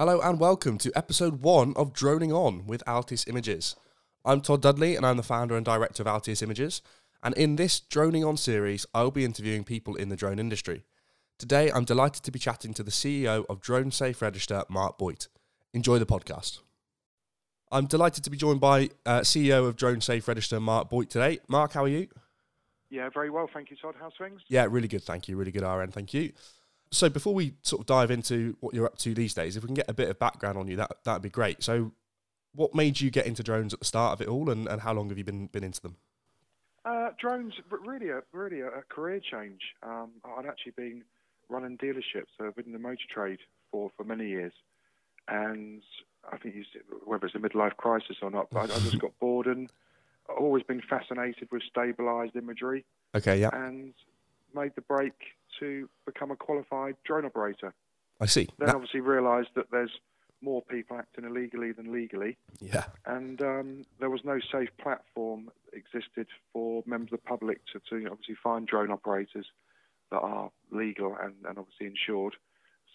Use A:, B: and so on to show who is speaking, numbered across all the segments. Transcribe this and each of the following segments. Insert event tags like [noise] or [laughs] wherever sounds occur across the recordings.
A: Hello and welcome to episode one of Droning On with Altius Images. I'm Todd Dudley and I'm the founder and director of Altius Images. And in this Droning On series, I'll be interviewing people in the drone industry. Today, I'm delighted to be chatting to the CEO of Drone Safe Register, Mark Boyt. Enjoy the podcast. I'm delighted to be joined by uh, CEO of Drone Safe Register, Mark Boyt, today. Mark, how are you?
B: Yeah, very well, thank you, Todd. How's things?
A: Yeah, really good, thank you. Really good, RN, thank you. So before we sort of dive into what you're up to these days, if we can get a bit of background on you, that that'd be great. So, what made you get into drones at the start of it all, and, and how long have you been been into them?
B: Uh, drones, really, a really a, career change. Um, I'd actually been running dealerships, so I've been in the motor trade for for many years, and I think you said, whether it's a midlife crisis or not, but I, I just [laughs] got bored and I've always been fascinated with stabilized imagery.
A: Okay, yeah.
B: And made the break to become a qualified drone operator.
A: I see.
B: Then
A: That-
B: obviously realised that there's more people acting illegally than legally,
A: yeah,
B: and um, there was no safe platform that existed for members of the public to, to obviously find drone operators that are legal and, and obviously insured.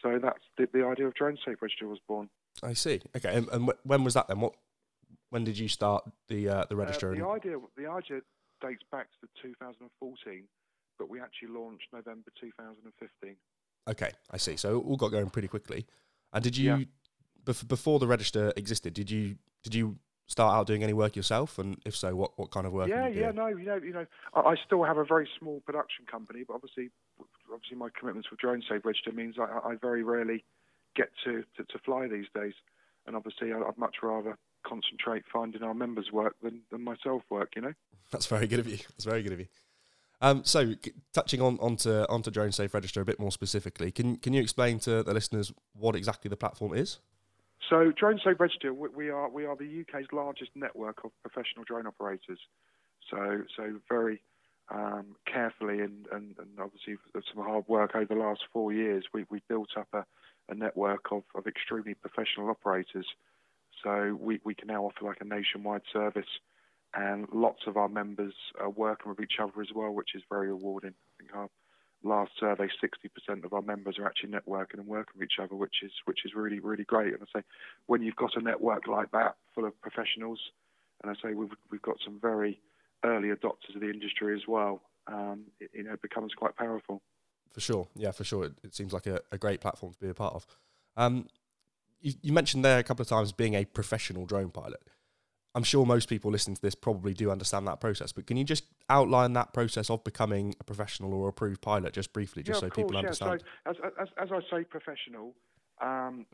B: So that's the, the idea of Drone Safe Register was born.
A: I see. Okay, and, and when was that then? What? When did you start the uh, the
B: Uh,
A: register?
B: the
A: and-
B: idea the idea dates back to 2014, but we actually launched November 2015.
A: okay, I see. So it all got going pretty quickly. And did you,
B: Yeah.
A: bef- before the register existed, did you did you start out doing any work yourself? And if so, what, what kind of work?
B: Yeah, yeah, no, you know, you know, I, I still have a very small production company, but obviously, obviously, my commitments with Drone Safe Register means I, I very rarely get to, to, to fly these days, and obviously, I, I'd much rather concentrate finding our members work than, than myself work. You know.
A: That's very good of you. That's very good of you. Um, so, c- touching on onto onto Drone Safe Register a bit more specifically, can can you explain to the listeners what exactly the platform is?
B: So, Drone Safe Register, we, we are we are the UK's largest network of professional drone operators. So, so very um, carefully and, and, and obviously some hard work over the last four years, we we built up a, a network of, of extremely professional operators. So we, we can now offer like a nationwide service, and lots of our members are working with each other as well, which is very rewarding. I think our last survey, 60% of our members are actually networking and working with each other, which is which is really really great. And I say, when you've got a network like that full of professionals, and I say we've we've got some very early adopters of the industry as well. Um, it, you know, it becomes quite powerful.
A: For sure, yeah, for sure. It, it seems like a, a great platform to be a part of. Um, you, you mentioned there a couple of times being a professional drone pilot. I'm sure most people listening to this probably do understand that process, but can you just outline that process of becoming a professional or approved pilot just briefly, just so
B: of
A: people
B: course,
A: understand?
B: Yeah. So as, as, as I say, professional, um,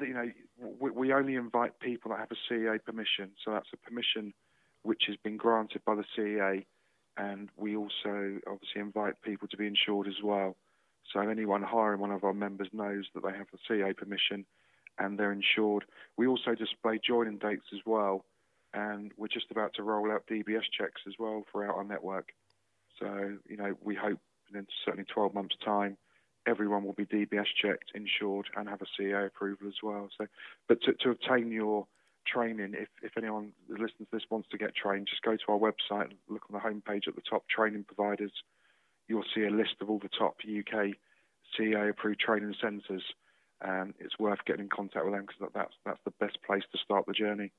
B: you know, we, we only invite people that have a CAA permission. So that's a permission which has been granted by the CAA, and we also obviously invite people to be insured as well. So anyone hiring one of our members knows that they have the CAA permission and they're insured. We also display joining dates as well, and we're just about to roll out DBS checks as well throughout our network. So, you know, we hope in certainly 12 months' time, everyone will be DBS checked, insured, and have a CAA approval as well. So, but to, to obtain your training, if, if anyone listens to this wants to get trained, just go to our website and look on the homepage at the top training providers. You'll see a list of all the top UK CAA approved training centres. And it's worth getting in contact with them because that's, that's the best place to start the journey.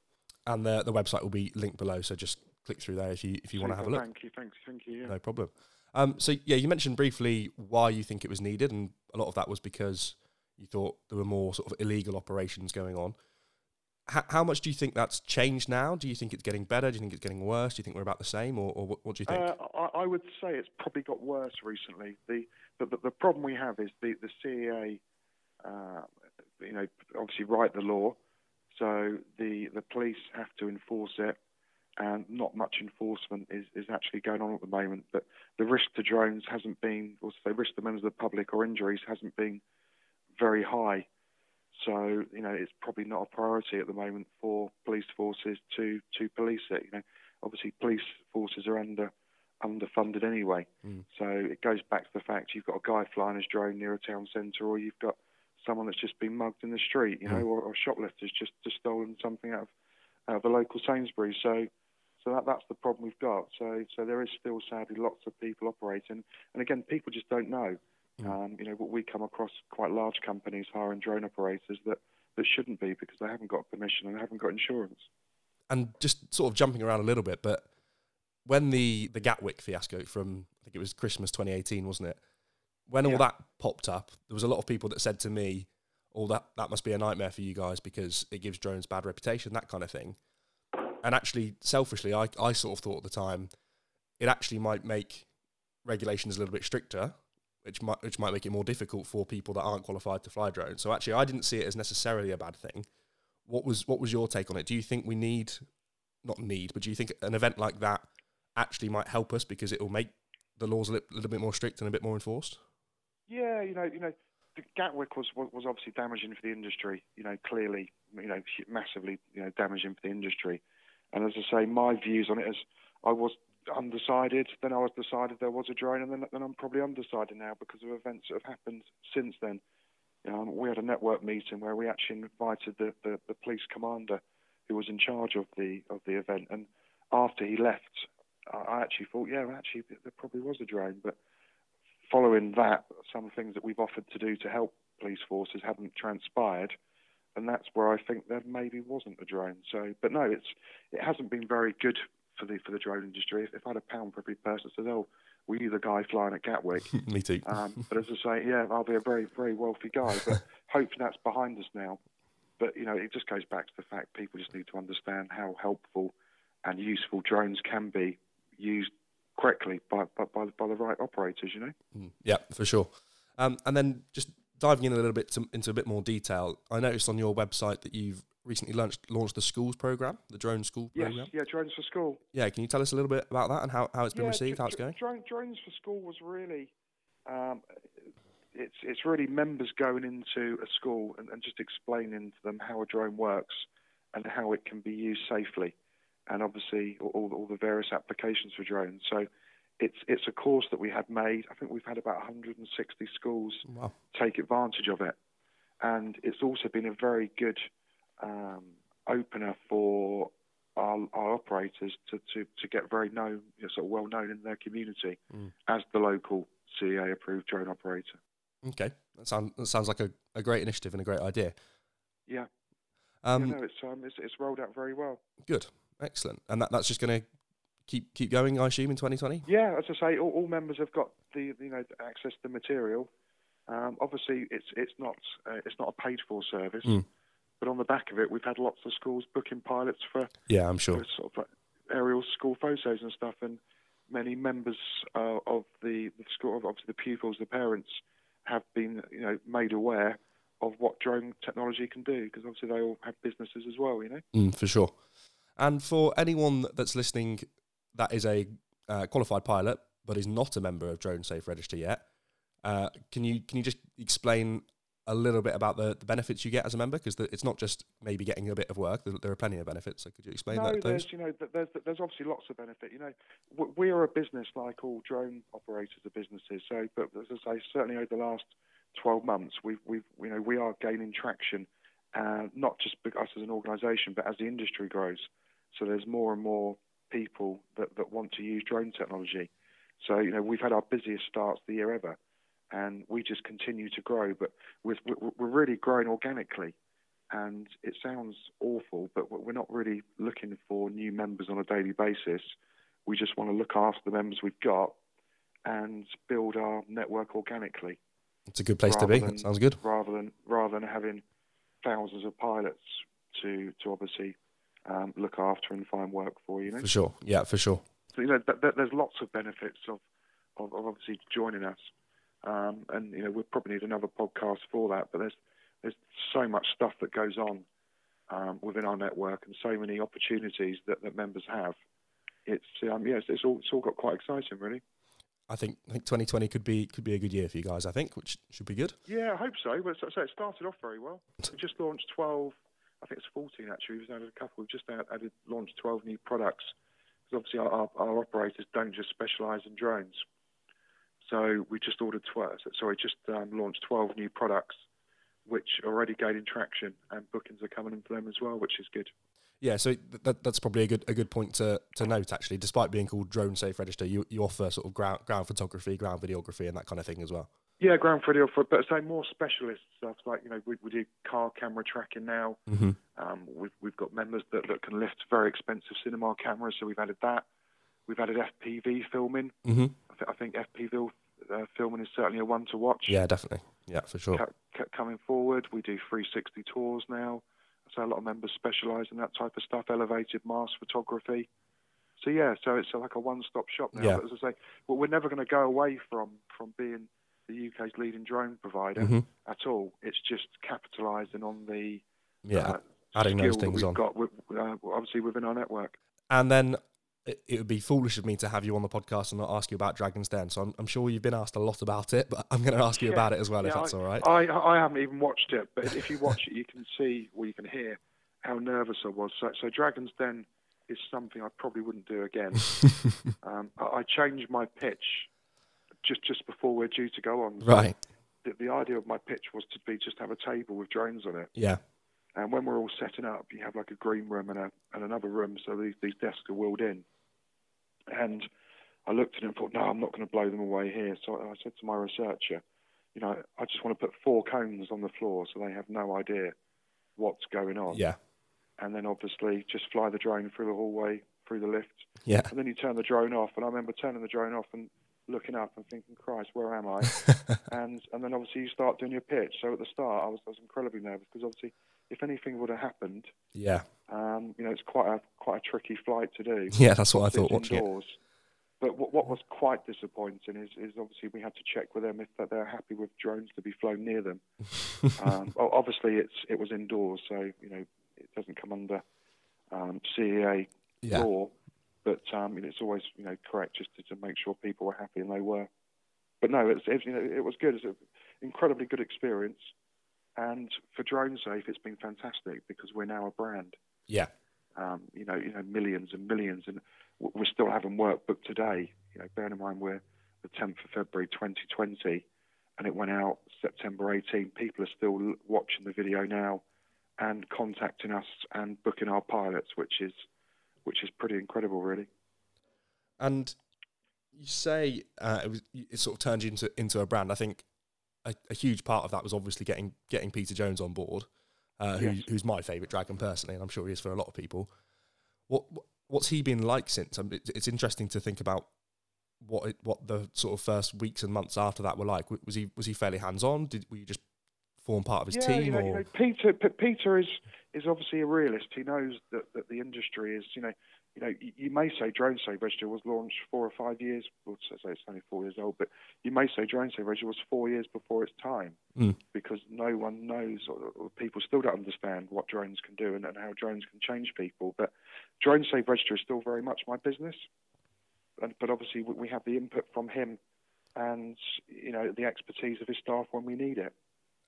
A: And the the website will be linked below, so just click through there if you if you want to have a look.
B: Thank you, thanks, thank you. Yeah.
A: No problem. Um, so yeah, you mentioned briefly why you think it was needed, and a lot of that was because you thought there were more sort of illegal operations going on. H- how much do you think that's changed now? Do you think it's getting better? Do you think it's getting worse? Do you think we're about the same, or, or what, what do you think?
B: Uh, I, I would say it's probably got worse recently. The the, the, the problem we have is the the CAA, uh, you know, obviously write the law, so the the police have to enforce it, and not much enforcement is, is actually going on at the moment. But the risk to drones hasn't been, or say risk to members of the public or injuries hasn't been very high. So you know, it's probably not a priority at the moment for police forces to to police it. You know, obviously police forces are under underfunded anyway.
A: Mm.
B: So it goes back to the fact you've got a guy flying his drone near a town centre, or you've got someone that's just been mugged in the street, you know,
A: Mm.
B: or, a shoplifters just just stolen something out of out of a local Sainsbury's. So so that that's the problem we've got. So so there is still sadly lots of people operating, and again, people just don't know.
A: Mm.
B: Um, you know, what we come across quite large companies hiring drone operators that that shouldn't be because they haven't got permission and they haven't got insurance.
A: And just sort of jumping around a little bit, but when the the Gatwick fiasco from I think it was Christmas 2018, wasn't it? When all that popped up, there was a lot of people that said to me, "Oh, that that must be a nightmare for you guys because it gives drones bad reputation, that kind of thing." And actually, selfishly, I I sort of thought at the time it actually might make regulations a little bit stricter, which might which might make it more difficult for people that aren't qualified to fly drones. So actually, I didn't see it as necessarily a bad thing. What was what was your take on it? Do you think we need, not need, but do you think an event like that actually might help us because it will make the laws a li- little bit more strict and a bit more enforced?
B: Yeah, you know, you know, the Gatwick was, was obviously damaging for the industry. You know, clearly, you know, massively, you know, damaging for the industry. And as I say, my views on it is, I was undecided. Then I was decided there was a drone, and then then I'm probably undecided now because of events that have happened since then. Um, we had a network meeting where we actually invited the, the, the police commander who was in charge of the of the event, and after he left, I I actually thought, yeah, actually, there probably was a drone, but following that, some things that we've offered to do to help police forces haven't transpired, and that's where I think there maybe wasn't a drone. So, but no, it's it hasn't been very good for the for the drone industry. If, if I had a pound for every person that says, "Oh, were you the guy flying at Gatwick?" [laughs]
A: Me too.
B: Um, [laughs] but as I say, yeah, I'll be a very very wealthy guy. But [laughs] hopefully that's behind us now. But you know, it just goes back to the fact people just need to understand how helpful and useful drones can be used correctly by by, by, by the right operators. You know.
A: Mm, Yeah, for sure. Um, and then just diving in a little bit to, into a bit more detail, I noticed on your website that you've recently launched launched the schools program, the drone school
B: Yes,
A: program.
B: yeah, drones for school.
A: Yeah, can you tell us a little bit about that and how, how it's been
B: yeah,
A: received,
B: dr-
A: how it's going?
B: Drone, drones for school was really, um, it's it's really members going into a school and, and just explaining to them how a drone works and how it can be used safely, and obviously all, all, the various applications for drones. So. It's it's a course that we had made. I think we've had about 160 schools
A: Wow.
B: take advantage of it. And it's also been a very good um, opener for our, our operators to, to, to get very known, you know, sort of well known in their community
A: Mm.
B: as the local CAA approved drone operator.
A: Okay, that, sound, that sounds like a, a great initiative and a great idea.
B: Yeah,
A: Um,
B: yeah no, it's, um, it's it's rolled out very well.
A: Good, excellent. And that, that's just going to keep keep going, I assume, in 2020?
B: Yeah, as I say, all, all members have got the you know access to the material. Um, obviously, it's it's not uh, it's not a paid for service,
A: Mm.
B: but on the back of it, we've had lots of schools booking pilots for
A: Yeah, I'm sure.
B: sort of like aerial school photos and stuff, and many members uh, of the, the school, obviously the pupils, the parents, have been you know made aware of what drone technology can do because obviously they all have businesses as well, you know.
A: Mm, for sure. And for anyone that's listening that is a uh, qualified pilot but is not a member of Drone Safe Register yet, uh, can you can you just explain a little bit about the, the benefits you get as a member? Because it's not just maybe getting a bit of work. There, there are plenty of benefits. So could you explain
B: no,
A: that,
B: there's you know there's there's obviously lots of benefit. You know, we are a business like all drone operators are businesses. So, but as I say, certainly over the last 12 months, we've we've you know we are gaining traction, uh, not just us as an organisation, but as the industry grows. So there's more and more people that, that want to use drone technology. So you know we've had our busiest starts the year ever, and we just continue to grow. But we're we're really growing organically and it sounds awful, but we're not really looking for new members on a daily basis. We just want to look after the members we've got and build our network organically,
A: It's a good place to be.
B: than-
A: sounds good.
B: rather than rather than having thousands of pilots to to obviously um, look after and find work for. You know,
A: For sure. Yeah, for sure.
B: so you know th- th- there's lots of benefits of, of, of obviously joining us, um, and you know we'll probably need another podcast for that. But there's there's so much stuff that goes on um, within our network, and so many opportunities that, that members have. It's um, yeah, it's, it's all it's all got quite exciting, really.
A: I think I think 2020 could be could be a good year for you guys. I think, which should be good.
B: Yeah, I hope so. But so, so it started off very well. We just launched 12, I think it's 14 actually. We've added a couple. We've just added launched 12 new products. Because obviously our, our, operators don't just specialise in drones. So we just ordered 12, sorry, just um, launched 12 new products, which are already gaining traction, and bookings are coming in for them as well, which is good.
A: Yeah, so that, that's probably a good a good point to, to note. Actually, despite being called Drone Safe Register, you, you offer sort of ground ground photography, ground videography, and that kind of thing as well.
B: Yeah, ground for for but say more specialist stuff like you know we, we do car camera tracking now.
A: Mm-hmm.
B: Um, we've we've got members that, that can lift very expensive cinema cameras, so we've added that. We've added FPV filming.
A: Mm-hmm.
B: I, th- I think FPV uh, filming is certainly a one to watch.
A: Yeah, definitely. Yeah, for sure.
B: Ca- ca- coming forward, we do 360 tours now. So a lot of members specialise in that type of stuff, elevated mast photography. So yeah, so it's like a one-stop shop now.
A: Yeah.
B: But as I say, well, we're never going to go away from from being the UK's leading drone provider
A: Mhm.
B: at all. It's just capitalising on the
A: Yeah,
B: uh,
A: adding those things
B: we've
A: on.
B: got with, uh, obviously within our network.
A: And then it, it would be foolish of me to have you on the podcast and not ask you about Dragon's Den. So I'm, I'm sure you've been asked a lot about it, but [laughs] I'm going to ask you
B: Yeah.
A: about it as well, if
B: Yeah,
A: that's all right.
B: I I haven't even watched it, but if you watch it, you can see or you can hear how nervous I was. So, so Dragon's Den is something I probably wouldn't do again. [laughs] um, I, I changed my pitch just just before we're due to go on. So
A: right.
B: The, the idea of my pitch was to be just have a table with drones on it,
A: Yeah.
B: and when we're all setting up, you have like a green room and a and another room, so these these desks are wheeled in. And I looked at it and thought, no, I'm not going to blow them away here. So I said to my researcher, you know, I just want to put four cones on the floor so they have no idea what's going on.
A: Yeah.
B: And then obviously just fly the drone through the hallway, through the lift,
A: Yeah.
B: and then you turn the drone off. And I remember turning the drone off and looking up and thinking, Christ, where am I? [laughs] and and then obviously you start doing your pitch. So at the start, I was I was incredibly nervous because obviously if anything would have happened,
A: yeah.
B: um, you know, it's quite a quite a tricky flight to do. [laughs]
A: Yeah, that's what I thought watching it.
B: indoors. But what, what was quite disappointing is, is obviously we had to check with them if that they're happy with drones to be flown near them. [laughs] um, obviously, it's it was indoors, so you know it doesn't come under um, CAA
A: Yeah.
B: law. But um, you know, it's always you know correct just to, to make sure people were happy, and they were. But no, it's, it's you know it was good. It's an incredibly good experience, and for Drone Safe, it's been fantastic because we're now a brand
A: Yeah.
B: um, you know, you know, millions and millions, and we're still having work booked today. You know, bearing in mind we're the 10th of February 2020, and it went out September 18. People are still watching the video now and contacting us and booking our pilots, which is which is pretty incredible, really.
A: And you say uh, it, was, it sort of turned you into into a brand. I think a, a huge part of that was obviously getting getting Peter Jones on board, uh, who,
B: Yes.
A: who's my favourite dragon personally, and I'm sure he is for a lot of people. What what's he been like since? I mean, it's, interesting to think about what it, what the sort of first weeks and months after that were like. Was he was he fairly hands on? Did were you just form part of his
B: yeah,
A: team?
B: you know,
A: or
B: you know, Peter. P- Peter is is obviously a realist. He knows that, that the industry is, you know, you know, you, may say Drone Safe Register was launched four or five years. Well, say it's only four years old, but you may say Drone Safe Register was four years before its time
A: Mm.
B: because no one knows, or, or people still don't understand what drones can do and, and how drones can change people. But Drone Safe Register is still very much my business, and, but obviously we have the input from him and you know the expertise of his staff when we need it.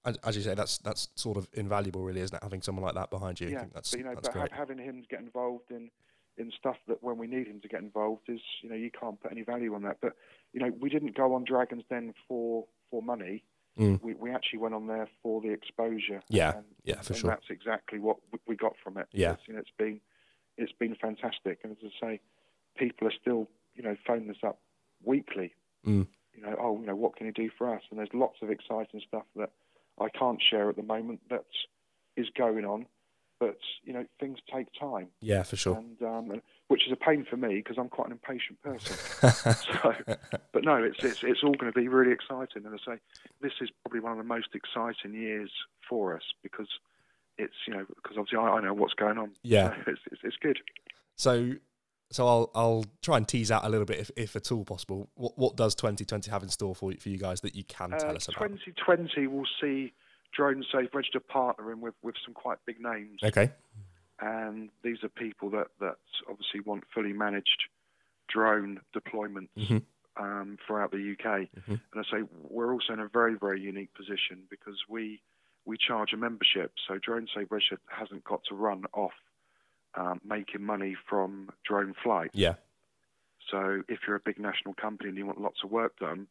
A: As, you say, that's that's sort of invaluable, really, isn't it? Having someone like that behind you.
B: Yeah,
A: think that's
B: but you know,
A: that's
B: but
A: great.
B: having him get involved in in stuff that when we need him to get involved is, you know, you can't put any value on that. But you know, we didn't go on Dragons' Den for for money.
A: Mm.
B: We we actually went on there for the exposure.
A: Yeah,
B: and,
A: yeah, for
B: and
A: sure.
B: That's exactly what we- we got from it.
A: Yeah.
B: It's, you know, it's been it's been fantastic, and as I say, people are still, you know, phoning us up weekly.
A: Mm.
B: You know, oh, you know, what can you do for us? And there's lots of exciting stuff that I can't share at the moment that is going on. But you know, things take time,
A: Yeah, for sure.
B: and um, and- which is a pain for me because I'm quite an impatient person. [laughs] so, but no, it's it's it's all going to be really exciting. And I say, this is probably one of the most exciting years for us because it's you know because obviously I, I know what's going on.
A: Yeah.
B: So it's, it's it's good.
A: So, so I'll I'll try and tease out a little bit, if, if at all possible. What what does 2020 have in store for you, for you guys that you can tell
B: Uh,
A: us about?
B: 2020 will see Drone Safe Register partnering with with some quite big names.
A: Okay.
B: and these are people that, that obviously want fully managed drone deployments
A: Mhm.
B: um, throughout the UK.
A: Mhm.
B: And I say we're also in a very, very unique position because we we charge a membership, so Drone Safe Register hasn't got to run off um, making money from drone flight.
A: Yeah.
B: So if you're a big national company and you want lots of work done,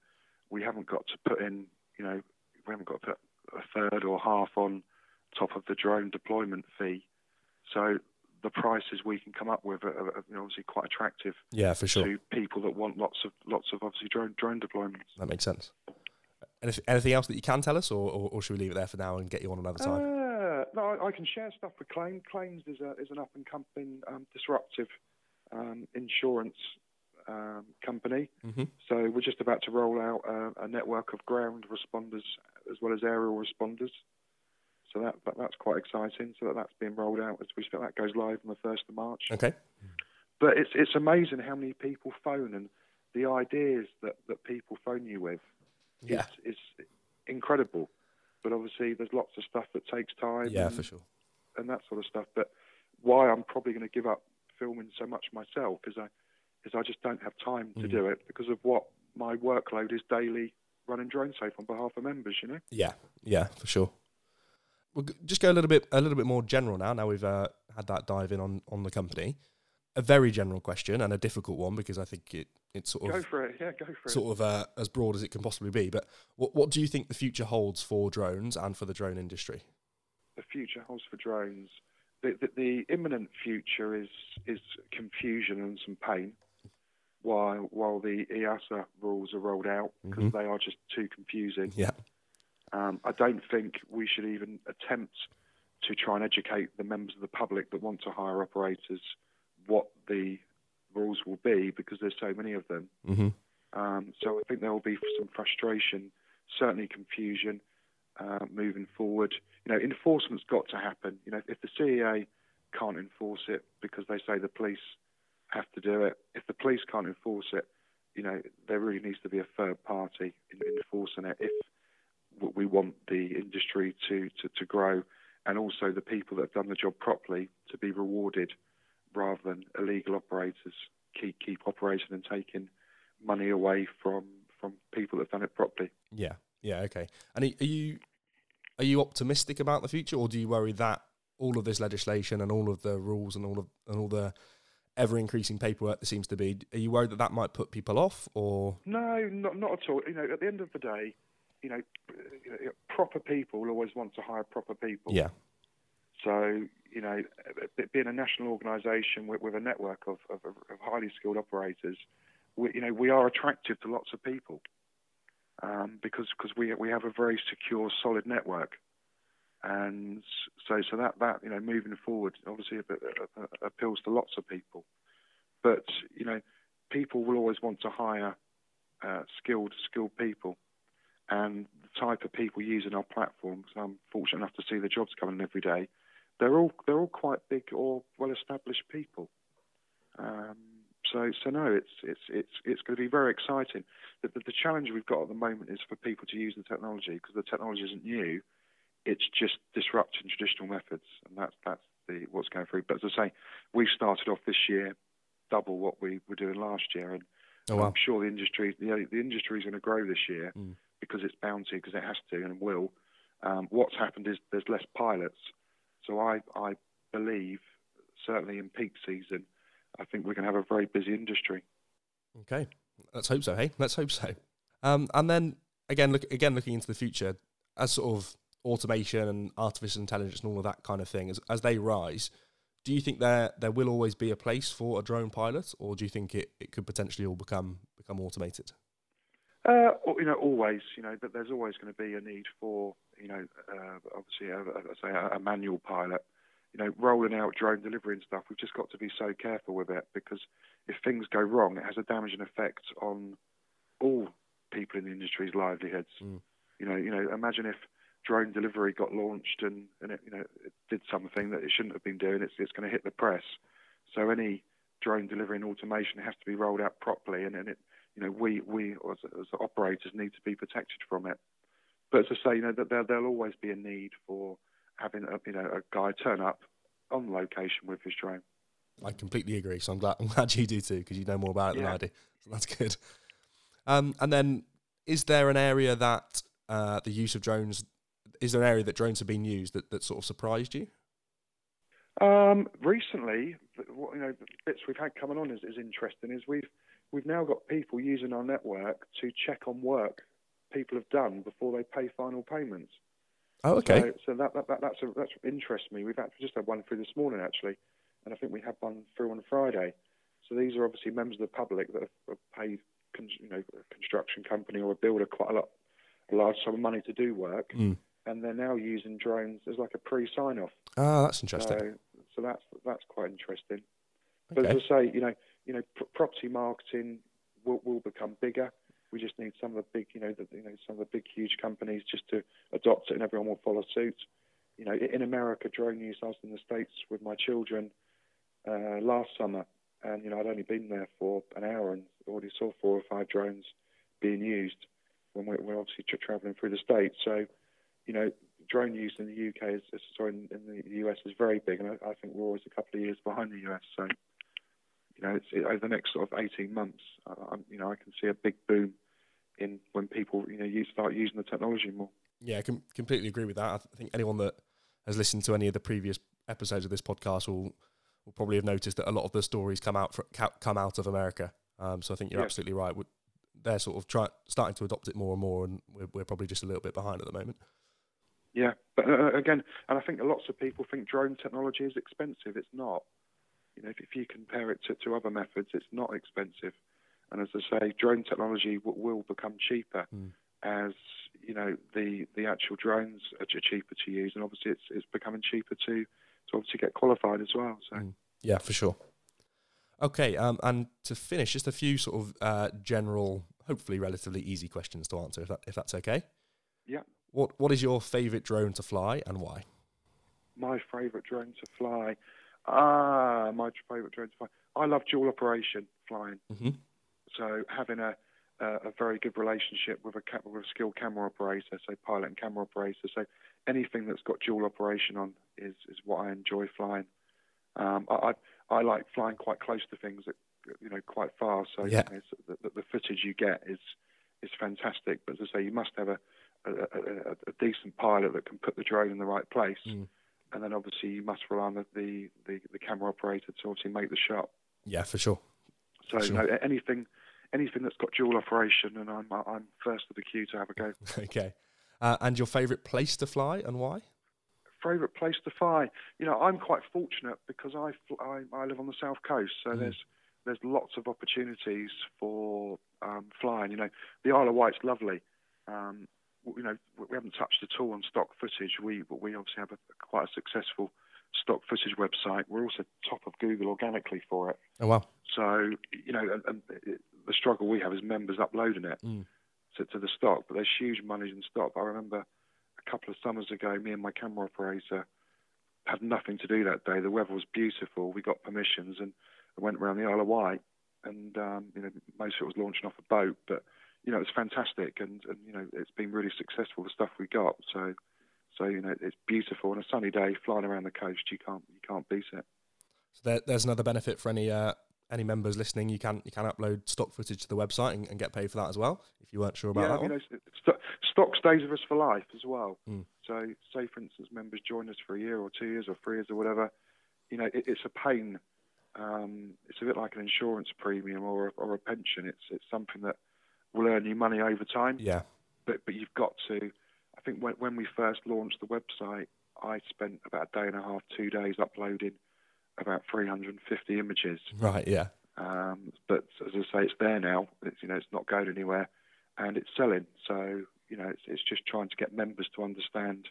B: we haven't got to put in, you know, we haven't got to put a third or half on top of the drone deployment fee. So the prices we can come up with are, are you know, obviously quite attractive
A: Yeah, for sure.
B: to people that want lots of lots of obviously drone drone deployments.
A: That makes sense. Anything, anything else that you can tell us, or, or, or, should we leave it there for now and get you on another time?
B: Uh, no, I, I, can share stuff with Claim. Claims is, a, is an up and coming um, disruptive um, insurance um, company. Mm-hmm. So we're just about to roll out a, a, network of ground responders as well as aerial responders. So that, that that's quite exciting. So that that's being rolled out as we speak. That goes live on the first of March.
A: Okay.
B: But it's it's amazing how many people phone and the ideas that, that people phone you with.
A: Yeah.
B: Is incredible. But obviously, there's lots of stuff that takes time.
A: Yeah,
B: and,
A: for sure.
B: And that sort of stuff. But why I'm probably going to give up filming so much myself is I is I just don't have time to mm. do it because of what my workload is daily running Drone Safe on behalf of members. You know.
A: Yeah, yeah, for sure. We'll just go a little bit a little bit more general now. Now we've uh, had that dive in on on the company. A very general question and a difficult one because I think it it's sort
B: of go for it. Yeah, go for
A: sort of uh, as broad as it can possibly be. But what what do you think the future holds for drones and for the drone industry?
B: The future holds for drones. The, the, the imminent future is is confusion and some pain while while the EASA rules are rolled out because mm-hmm. they are just too confusing.
A: Yeah.
B: Um, I don't think we should even attempt to try and educate the members of the public that want to hire operators what the rules will be because there's so many of them.
A: Mm-hmm.
B: Um, so I think there will be some frustration, certainly confusion uh, moving forward. You know, enforcement's got to happen. You know, if the CAA can't enforce it because they say the police have to do it. If the police can't enforce it, you know, there really needs to be a third party in, enforcing it if we want the industry to, to, to grow and also the people that have done the job properly to be rewarded rather than illegal operators keep keep operating and taking money away from from people that have done it properly.
A: Yeah, yeah, okay. And are you are you optimistic about the future, or do you worry that all of this legislation and all of the rules and all of and all the ever increasing paperwork there seems to be. Are you worried that that might put people off, or
B: no, not not at all. You know, at the end of the day, you know, uh, proper people will always want to hire proper people.
A: Yeah.
B: So you know, being a national organisation with, with, a network of, of, of, highly skilled operators, we, you know, we are attractive to lots of people um, because because we we have a very secure, solid network. And so so that that you know moving forward obviously appeals to lots of people. But you know people will always want to hire uh, skilled skilled people. And the type of people using our platforms I'm fortunate enough to see the jobs coming every day they're all they're all quite big or well established people um, so so no it's it's it's it's going to be very exciting the, the, the challenge we've got at the moment is for people to use the technology because the technology isn't new it's just disrupting traditional methods, and that's that's the what's going through. But as I say, we started off this year double what we were doing last year, and oh, wow. I'm sure the industry know, the industry is going to grow this year mm. because it's bound to, because it has to and will. Um, what's happened is there's less pilots, so I I believe certainly in peak season, I think we're going to have a very busy industry.
A: Okay, let's hope so. Hey, let's hope so. Um, and then again, look again looking into the future as sort of automation and artificial intelligence and all of that kind of thing, as, as they rise, do you think there there will always be a place for a drone pilot, or do you think it, it could potentially all become become automated?
B: Uh, you know, always. You know, but there's always going to be a need for you know, uh, obviously, a, a, say a, a manual pilot. You know, rolling out drone delivery and stuff. We've just got to be so careful with it because if things go wrong, it has a damaging effect on all people in the industry's livelihoods. Mm. You know, you know, imagine if drone delivery got launched and, and it, you know, it did something that it shouldn't have been doing, it's, it's going to hit the press. So any drone delivery and automation has to be rolled out properly, and, and it, you know, we we as, as operators need to be protected from it. But as I say, you know, that there, there'll always be a need for having a, you know a guy turn up on location with his drone.
A: I completely agree. So I'm glad [laughs] I'm glad you do too because you know more about it yeah. than I do. So that's good. Um, and then, is there an area that uh, the use of drones is there an area that drones have been used that, that sort of surprised you?
B: Um, recently, what, you know, the bits we've had coming on is, is interesting. Is we've we've now got people using our network to check on work people have done before they pay final payments.
A: Oh, okay.
B: So, so that, that, that, that's a, that's interests me. We've had, just had one through this morning actually, and I think we had one through on Friday. So these are obviously members of the public that have, paid, you know, a construction company or a builder quite a lot a large sum of money to do work,
A: Mm.
B: and they're now using drones as like a pre-sign-off.
A: Ah, that's interesting.
B: So, so that's that's quite interesting. But
A: Okay.
B: as I say, you know, you know, pr- property marketing will, will become bigger. We just need some of the big, you know, the, you know, some of the big, huge companies just to adopt it, and everyone will follow suit. You know, in America, drone use. I was in the states with my children uh, last summer, and you know, I'd only been there for an hour and already saw four or five drones being used when we're, we're obviously tra- traveling through the states. So, you know, drone use in the UK is, is sorry, in, in the US is very big, and I, I think we're always a couple of years behind the US. So, you know, it, over the next sort of 18 months, I, you know, I can see a big boom in when people, you know, use, start using the technology more.
A: Yeah, I com- completely agree with that. I th- think anyone that has listened to any of the previous episodes of this podcast will will probably have noticed that a lot of the stories come out fr- come out of America. Um, so I think you're
B: Yeah.
A: absolutely right. Would- They're sort of try- starting to adopt it more and more, and we're, we're probably just a little bit behind at the moment.
B: Yeah, but uh, again, and I think lots of people think drone technology is expensive. It's not. You know, if, if you compare it to, to other methods, it's not expensive. And as I say, drone technology w- will become cheaper
A: Mm.
B: as you know the the actual drones are cheaper to use, and obviously it's it's becoming cheaper to to obviously get qualified as well. So
A: Mm. Yeah, for sure. Okay, um, and to finish, just a few sort of uh, general, hopefully relatively easy questions to answer, if that if that's okay.
B: Yeah.
A: What What is your favourite drone to fly and why?
B: my favourite drone to fly, ah, my favourite drone to fly. I love dual operation flying.
A: Mm-hmm.
B: So having a a, a very good relationship with a with a skilled camera operator, so pilot and camera operator. So anything that's got dual operation on is is what I enjoy flying. Um, I, I I like flying quite close to things that you know quite far. So
A: Yeah.
B: you know, the, the, footage you get is is fantastic. But as I say, you must have a a, a, a decent pilot that can put the drone in the right place.
A: Mm.
B: And then obviously you must rely on the, the, the, the camera operator to obviously make the shot.
A: Yeah, for sure.
B: So
A: Sure.
B: no, anything anything that's got dual operation, and I'm I'm first of the queue to have a go. [laughs]
A: okay. Uh, and your favourite place to fly and why?
B: Favorite place to fly? You know, I'm quite fortunate because I I, I live on the south coast, so
A: Mm.
B: there's there's lots of opportunities for um, flying. You know, the Isle of Wight's lovely. Um, you know, we haven't touched at all on stock footage. We we obviously have a, quite a successful stock footage website. We're also top of Google organically for it.
A: Oh wow.
B: So you know, and, and the struggle we have is members uploading it
A: Mm.
B: to, to the stock, but there's huge monies in stock. I remember a couple of summers ago, me and my camera operator had nothing to do that day. The weather was beautiful. We got permissions and I went around the Isle of Wight, and um, you know, most of it was launching off a boat, but you know, it was fantastic, and, and you know, it's been really successful. The stuff we got, so so you know, it's beautiful on a sunny day, flying around the coast. You can't you can't beat it.
A: So there, there's another benefit for any uh, any members listening. You can you can upload stock footage to the website and, and get paid for that as well. If you weren't sure about
B: yeah,
A: that
B: you
A: one.
B: know, st- st- stock stays with us for life as well.
A: Mm.
B: So, say for instance, members join us for a year or two years or three years or whatever. You know, it, it's a pain. Um, it's a bit like an insurance premium or a, or a pension. It's it's something that will earn you money over time.
A: Yeah.
B: But but you've got to. I think when when we first launched the website, I spent about a day and a half, two days uploading about 350 images.
A: Right. Yeah.
B: Um, but as I say, it's there now. It's you know it's not going anywhere, and it's selling. So you know it's it's just trying to get members to understand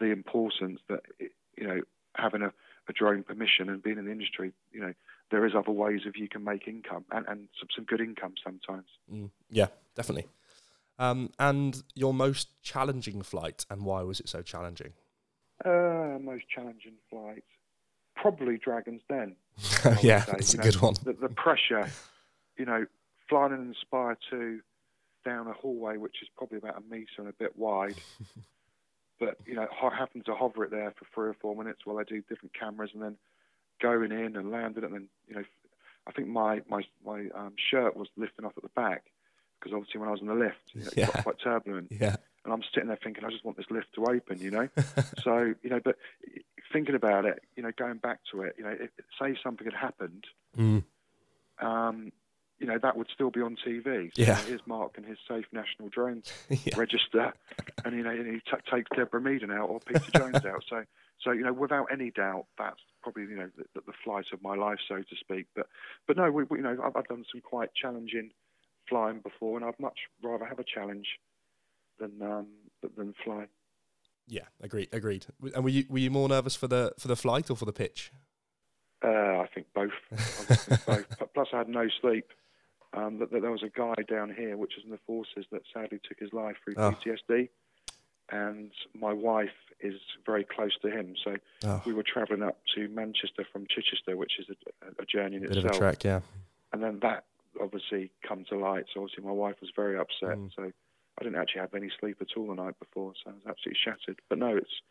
B: the importance that it, you know having a, a drone permission and being in the industry. You know there is other ways of you can make income and and some, some good income sometimes.
A: Mm. Yeah. Definitely. Um, and your most challenging flight and why was it so challenging?
B: Uh, most challenging flight, probably Dragon's Den. [laughs]
A: Yeah,
B: say,
A: that's a
B: know,
A: good one.
B: The, the pressure, you know, flying an Inspire 2 down a hallway which is probably about a metre and a bit wide, [laughs] but, you know, I having to hover it there for three or four minutes while I do different cameras and then going in and landing and then, you know, I think my, my, my um, shirt was lifting off at the back because obviously when I was in the lift, you know, it
A: Yeah.
B: got quite turbulent. [laughs]
A: Yeah.
B: And I'm sitting there thinking, I just want this lift to open, you know? [laughs] so, you know, but thinking about it, you know, going back to it, you know, if, say something had happened,
A: Mm.
B: um, you know, that would still be on TV. So,
A: Yeah.
B: you know, here's Mark and his safe national drone [laughs]
A: yeah.
B: register, and you know, and he t- takes Deborah Meaden out or Peter Jones out. So, so you know, without any doubt, that's probably you know the, the flight of my life, so to speak. But, but no, we, we, you know, I've, I've done some quite challenging flying before, and I'd much rather have a challenge than um, than fly.
A: Yeah, agreed. Agreed. And were you were you more nervous for the for the flight or for the pitch?
B: Uh, I think both. [laughs] I think both. Plus, I had no sleep. Um, that, that, there was a guy down here, which was in the forces, that sadly took his life through oh. PTSD, and my wife is very close to him. So oh. we were travelling up to Manchester from Chichester, which is a, a journey in
A: Bit
B: itself.
A: Bit of a trek, yeah.
B: And then that obviously come to light. So obviously my wife was very upset. Mm. So I didn't actually have any sleep at all the night before. So I was absolutely shattered. But no, it's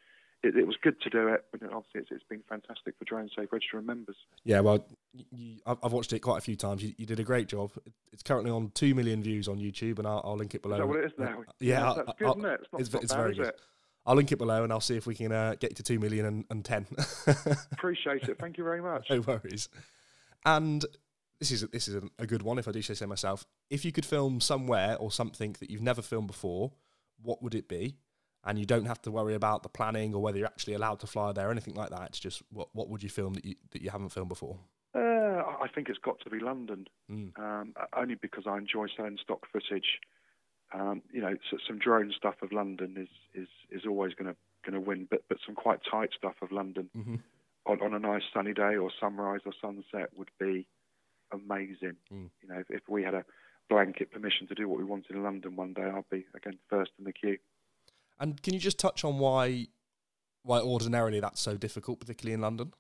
B: it, it, was good to do it, but obviously it's, it's been fantastic for Drone Safe Register members.
A: Yeah, well, you, I've watched it quite a few times. You, you, did a great job. It's currently on two million views on YouTube, and I'll, I'll link it below.
B: Is that what it is now?
A: Yeah,
B: yeah that's good, isn't it? It's, not,
A: it's,
B: not
A: it's
B: bad,
A: very good.
B: It?
A: I'll link it below, and I'll see if we can uh, get to two million and, and ten. [laughs]
B: Appreciate it. Thank you very much.
A: No worries. And this is this is a, a good one, if I do say so myself. If you could film somewhere or something that you've never filmed before, what would it be? and you don't have to worry about the planning or whether you're actually allowed to fly there or anything like that. It's just what what would you film that you that you haven't filmed before?
B: Uh, I think it's got to be London, mm. um, only because I enjoy selling stock footage. Um, you know, so some drone stuff of London is is is always going to going to win, but but some quite tight stuff of London mm-hmm. on, on a nice sunny day or sunrise or sunset would be amazing. Mm. You know, if, if we had a blanket permission to do what we wanted in London one day, I'd be again first in the queue.
A: And can you just touch on why why ordinarily that's so difficult, particularly in London?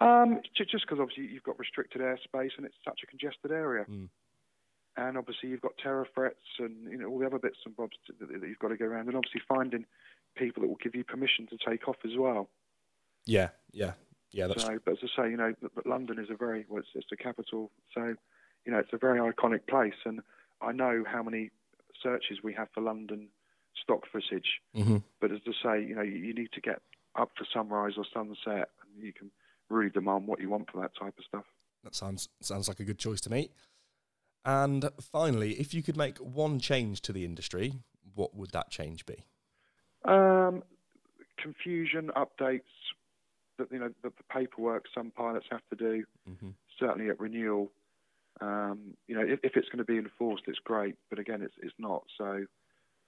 B: Um, just because obviously you've got restricted airspace and it's such a congested area. Mm. And obviously you've got terror threats and you know all the other bits and bobs that, that you've got to go around, and obviously finding people that will give you permission to take off as well.
A: Yeah, yeah, yeah. That's
B: so, but as I say, you know, but, but London is a very well, it's, it's the capital, so you know it's a very iconic place, and I know how many searches we have for London stock footage. Mm-hmm. But as I say, you know, you, you, need to get up for sunrise or sunset, and you can really demand what you want for that type of stuff.
A: That sounds sounds like a good choice to me. And finally, if you could make one change to the industry, what would that change be?
B: Um, confusion, updates, that you know the, the, paperwork some pilots have to do. Mm-hmm. Certainly at renewal, um, you know, if, if it's going to be enforced, it's great. But again, it's it's not. So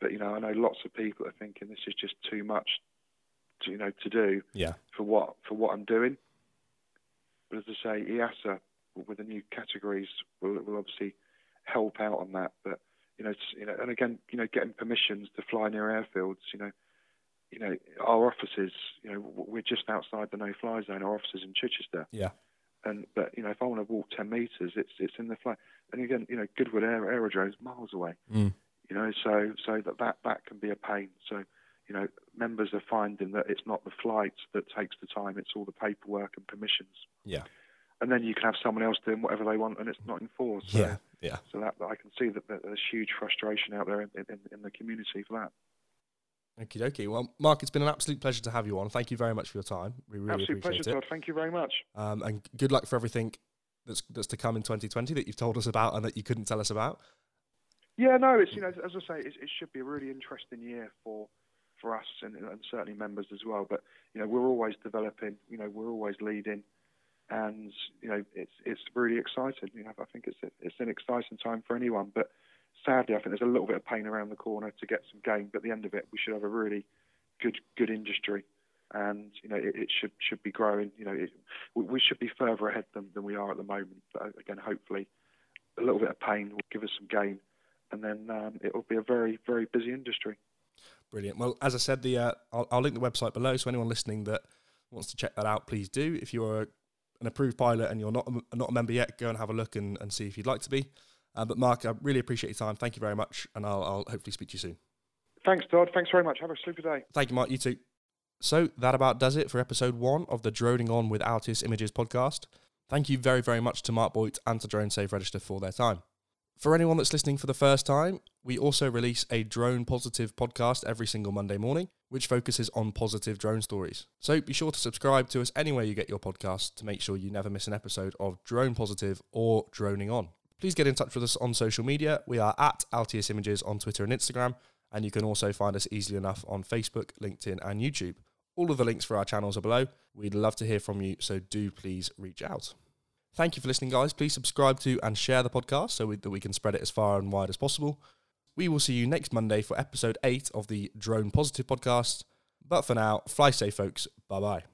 B: but you know, I know lots of people are thinking this is just too much, to, you know, to do.
A: Yeah.
B: For what for what I'm doing. But as I say, EASA with the new categories will will obviously help out on that. But you know, you know, and again, you know, getting permissions to fly near airfields, you know, you know, our offices, you know, we're just outside the no-fly zone. Our offices in Chichester.
A: Yeah.
B: And but you know, if I want to walk ten meters, it's it's in the flight. And again, you know, Goodwood Aer- Aerodrome is miles away. Mm. You know, so so that, that that can be a pain. So, you know, members are finding that it's not the flight that takes the time; it's all the paperwork and permissions.
A: Yeah.
B: And then you can have someone else doing whatever they want, and it's not enforced. So,
A: yeah, yeah.
B: So that, I can see that, there's huge frustration out there in, in, in the community for that.
A: Okie dokie. Well, Mark, it's been an absolute pleasure to have you on. Thank you very much for your time. We really
B: absolute
A: appreciate
B: pleasure, it. Todd. Thank you very much.
A: Um, and good luck for everything that's that's to come in 2020 that you've told us about and that you couldn't tell us about.
B: Yeah, no, it's you know as I say, it, it should be a really interesting year for for us and, and, certainly members as well. But you know we're always developing, you know we're always leading, and you know it's it's really exciting. You know I think it's a, it's an exciting time for anyone. But sadly, I think there's a little bit of pain around the corner to get some gain. But at the end of it, we should have a really good good industry, and you know it, it should should be growing. You know it, we should be further ahead than, than we are at the moment. But again, hopefully, a little bit of pain will give us some gain and then um, it will be a very, very busy industry.
A: Brilliant. Well, as I said, the uh, I'll, I'll, link the website below. So anyone listening that wants to check that out, please do. If you're an approved pilot and you're not a, not a member yet, go and have a look and, and see if you'd like to be. Uh, but Mark, I really appreciate your time. Thank you very much, and I'll, I'll hopefully speak to you soon.
B: Thanks, Todd. Thanks very much. Have a super day.
A: Thank you, Mark. You too. So that about does it for episode one of the Droning On with Altius Images podcast. Thank you very, very much to Mark Boyt and to Drone Safe Register for their time. For anyone that's listening for the first time, we also release a drone positive podcast every single Monday morning, which focuses on positive drone stories. So be sure to subscribe to us anywhere you get your podcasts to make sure you never miss an episode of Drone Positive or Droning On. Please get in touch with us on social media. We are at Altius Images on Twitter and Instagram, and you can also find us easily enough on Facebook, LinkedIn, and YouTube. All of the links for our channels are below. We'd love to hear from you, so do please reach out. Thank you for listening, guys. Please subscribe to and share the podcast so we, that we can spread it as far and wide as possible. We will see you next Monday for episode 8 of the Drone Positive podcast. But for now, fly safe, folks. Bye bye.